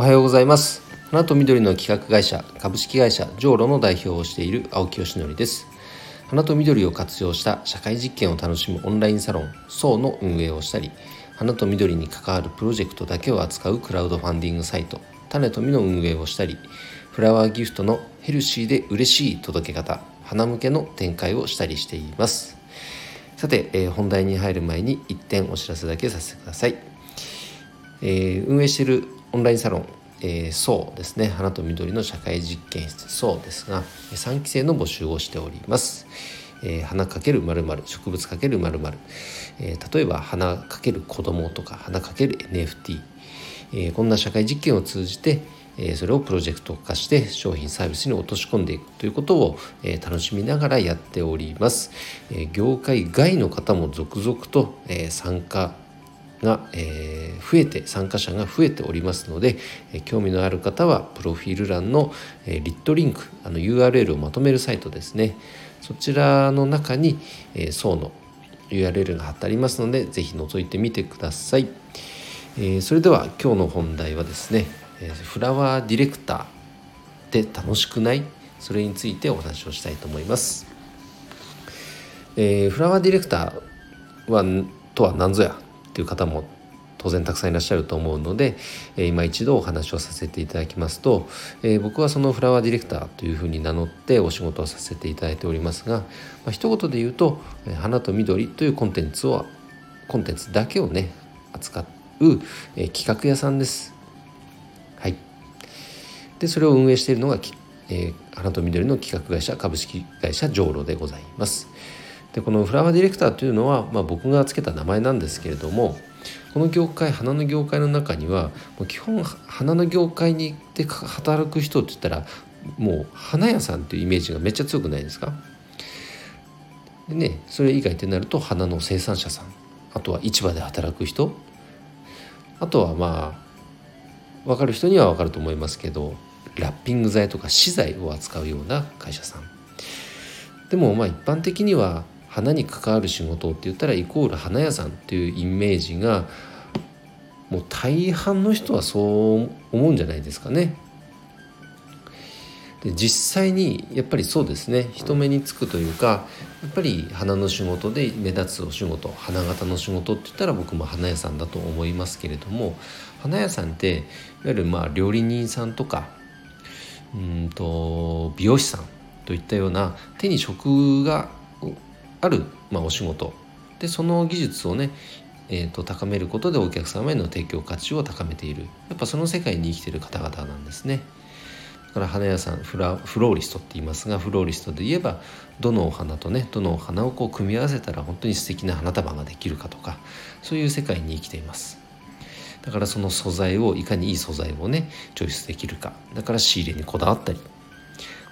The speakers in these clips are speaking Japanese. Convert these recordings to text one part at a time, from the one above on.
おはようございます。花と緑の企画会社株式会社ジョーロの代表をしている青木よしのりです。花と緑を活用した社会実験を楽しむオンラインサロン SO の運営をしたり花と緑に関わるプロジェクトだけを扱うクラウドファンディングサイト種と実の運営をしたりフラワーギフトのヘルシーで嬉しい届け方花向けの展開をしたりしています。さて、えー、本題に入る前に1点お知らせだけさせてください、えー、運営しているオンラインサロン、えー、そうですね。花と緑の社会実験室。そうですが3期生の募集をしております。えー、花かけるまる植物かけるまる例えば花かける子供とか花かける NFT、えー、こんな社会実験を通じて、えそれをプロジェクト化して商品サービスに落とし込んでいくということを、え楽しみながらやっております、え業界外の方も続々と、え参加が、えー、増えて参加者が増えておりますので、えー、興味のある方はプロフィール欄の、えー、 lit.link あの URL をまとめるサイトですね。そちらの中に、えー、その URL が貼ってありますので是非覗いてみてください、えー、それでは今日の本題はですね、えー、フラワーディレクターって楽しくない？それについてお話をしたいと思います、えー、フラワーディレクターはとは何ぞや？っていう方も当然たくさんいらっしゃると思うので、えー、今一度お話をさせていただきますと、えー、僕はそのフラワーディレクターというふうに名乗ってお仕事をさせていただいておりますが、まあ、一言で言うと「花と緑」というコンテンツをコンテンツだけをね扱う、えー、企画屋さんです。はい、でそれを運営しているのが、え、花と緑の企画会社株式会社ジョーロでございます。でこのフラワーディレクターというのは、まあ、僕がつけた名前なんですけれどもこの業界花の業界の中にはもう基本花の業界に行って働く人って言ったらもう花屋さんっていうイメージがめっちゃ強くないですか？でねそれ以外ってなると花の生産者さん。あとは市場で働く人。あとはまあ分かる人には分かると思いますけどラッピング材とか資材を扱うような会社さん。でもまあ一般的には花に関わる仕事って言ったらイコール花屋さんっていうイメージがもう大半の人はそう思うんじゃないですかね。で実際にやっぱりそうですね人目につくというかやっぱり花の仕事で目立つお仕事花形の仕事って言ったら僕も花屋さんだと思いますけれども花屋さんっていわゆるまあ料理人さんとかうんと美容師さんといったような手に職がある、まあ、お仕事。でその技術をね、えーと、高めることでお客様への提供価値を高めている。やっぱその世界に生きている方々なんですね。だから花屋さんフラフローリストって言いますがフローリストで言えばどのお花とねどのお花をこう組み合わせたら本当に素敵な花束ができるかとかそういう世界に生きています。だからその素材をいかにいい素材をねチョイスできるか。だから仕入れにこだわったり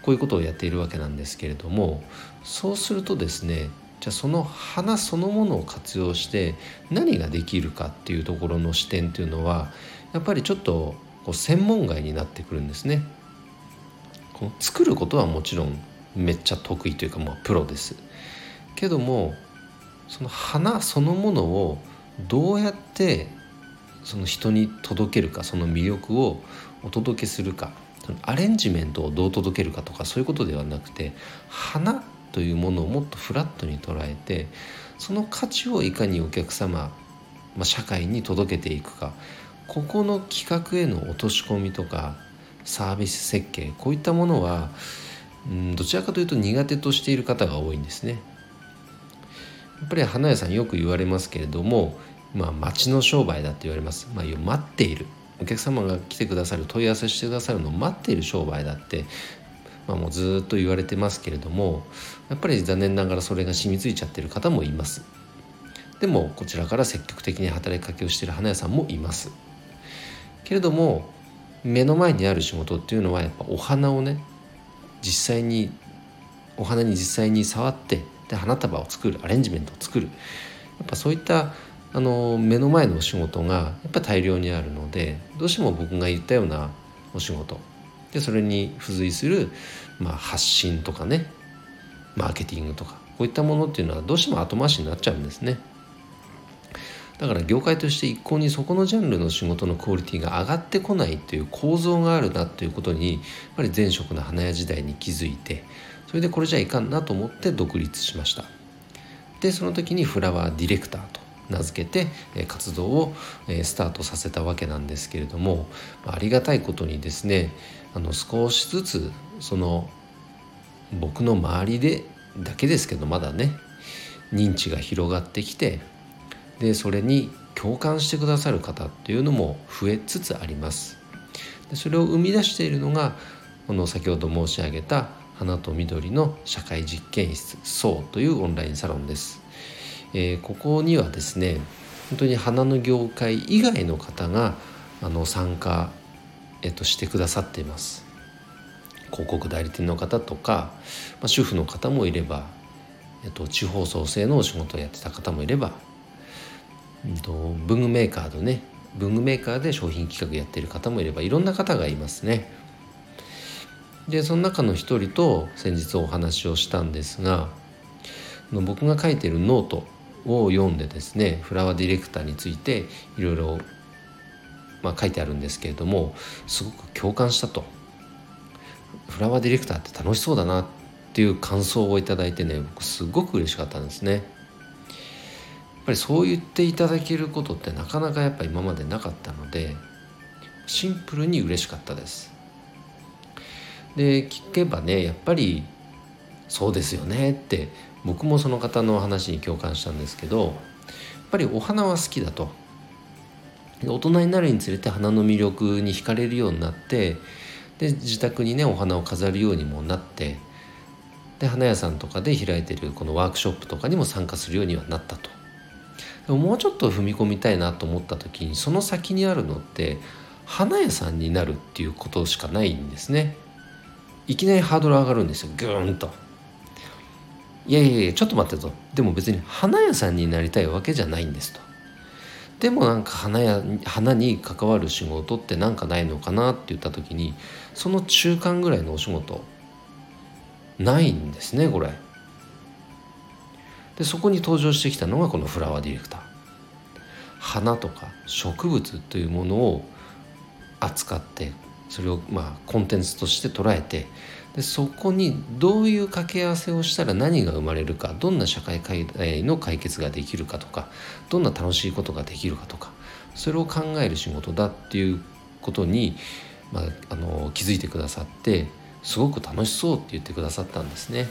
こういうことをやっているわけなんですけれどもそうするとですねじゃあその花そのものを活用して何ができるかっていうところの視点っていうのはやっぱりちょっとこう専門外になってくるんですね。この作ることはもちろんめっちゃ得意というかまあプロです。けどもその花そのものをどうやってその人に届けるかその魅力をお届けするかアレンジメントをどう届けるかとかそういうことではなくて花というものをもっとフラットに捉えてその価値をいかにお客様、まあ、社会に届けていくかここの企画への落とし込みとかサービス設計こういったものは、うん、どちらかというと苦手としている方が多いんですね。やっぱり花屋さんよく言われますけれども、まあ、町の商売だって言われます、まあ、待っているお客様が来てくださる問い合わせしてくださるのを待っている商売だって、まあ、もうずっと言われてますけれどもやっぱり残念ながらそれが染みついちゃってる方もいます。でもこちらから積極的に働きかけをしている花屋さんもいます。けれども目の前にある仕事っていうのはやっぱお花をね実際にお花に実際に触ってで花束を作るアレンジメントを作る。やっぱそういったあの目の前のお仕事がやっぱ大量にあるのでどうしても僕が言ったようなお仕事でそれに付随する、まあ、発信とかねマーケティングとかこういったものっていうのはどうしても後回しになっちゃうんですね。だから業界として一向にそこのジャンルの仕事のクオリティが上がってこないという構造があるなということにやっぱり前職の花屋時代に気づいてそれでこれじゃいかんなと思って独立しましたでその時にフラワーディレクターと名付けて活動をスタートさせたわけなんですけれどもありがたいことにですねあの少しずつその僕の周りでだけですけどまだね認知が広がってきてでそれに共感してくださる方っていうのも増えつつあります。でそれを生み出しているのがこの先ほど申し上げた花と緑の社会実験室そうというオンラインサロンです、えー、ここにはですね本当に花の業界以外の方があの参加、えっと、してくださっています広告代理店の方とか、まあ、主婦の方もいれば、えっと、地方創生のお仕事をやってた方もいればうんと、文具メーカーのね文具メーカーで商品企画やってる方もいればいろんな方がいますね。でその中の一人と先日お話をしたんですが僕が書いてるノートを読んでですねフラワーディレクターについていろいろま、書いてあるんですけれどもすごく共感したとフラワーディレクターって楽しそうだなっていう感想をいただいてね僕すごく嬉しかったんですねやっ。ぱりそう言っていただけることってなかなかやっぱ今までなかったのでシンプルに嬉しかったですで聞けばねやっぱりそうですよねって僕もその方の話に共感したんですけどやっぱりお花は好きだと。大人になるにつれて花の魅力に惹かれるようになってで自宅にねお花を飾るようにもなってで花屋さんとかで開いてるこのワークショップとかにも参加するようにはなったと。でももうちょっと踏み込みたいなと思った時にその先にあるのって花屋さんになるっていうことしかないんですね。いきなりハードル上がるんですよ。グーンと。いやいやいやちょっと待ってとでも別に花屋さんになりたいわけじゃないんですと。でもなんか花や花に関わる仕事って何かないのかなって言った時にその中間ぐらいのお仕事ないんですねこれ。でそこに登場してきたのがこのフラワーディレクター。花とか植物というものを扱ってそれをまあコンテンツとして捉えてでそこにどういう掛け合わせをしたら何が生まれるかどんな社会課題の解決ができるかとかどんな楽しいことができるかとかそれを考える仕事だっていうことに、まあ、あの気づいてくださってすごく楽しそうって言ってくださったんですね。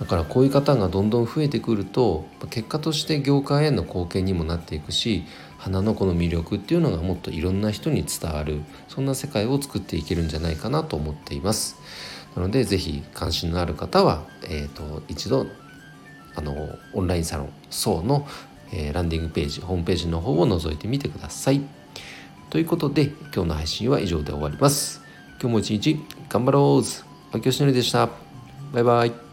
だからこういう方がどんどん増えてくると結果として業界への貢献にもなっていくし花のこの魅力っていうのがもっといろんな人に伝わるそんな世界を作っていけるんじゃないかなと思っています。なので是非関心のある方は、えーと、一度あのオンラインサロン「そうの、えー、ランディングページホームページの方を覗いてみてください。ということで今日の配信は以上で終わります。今日も一日頑張ろう。青木よしのりでした。バイバイ。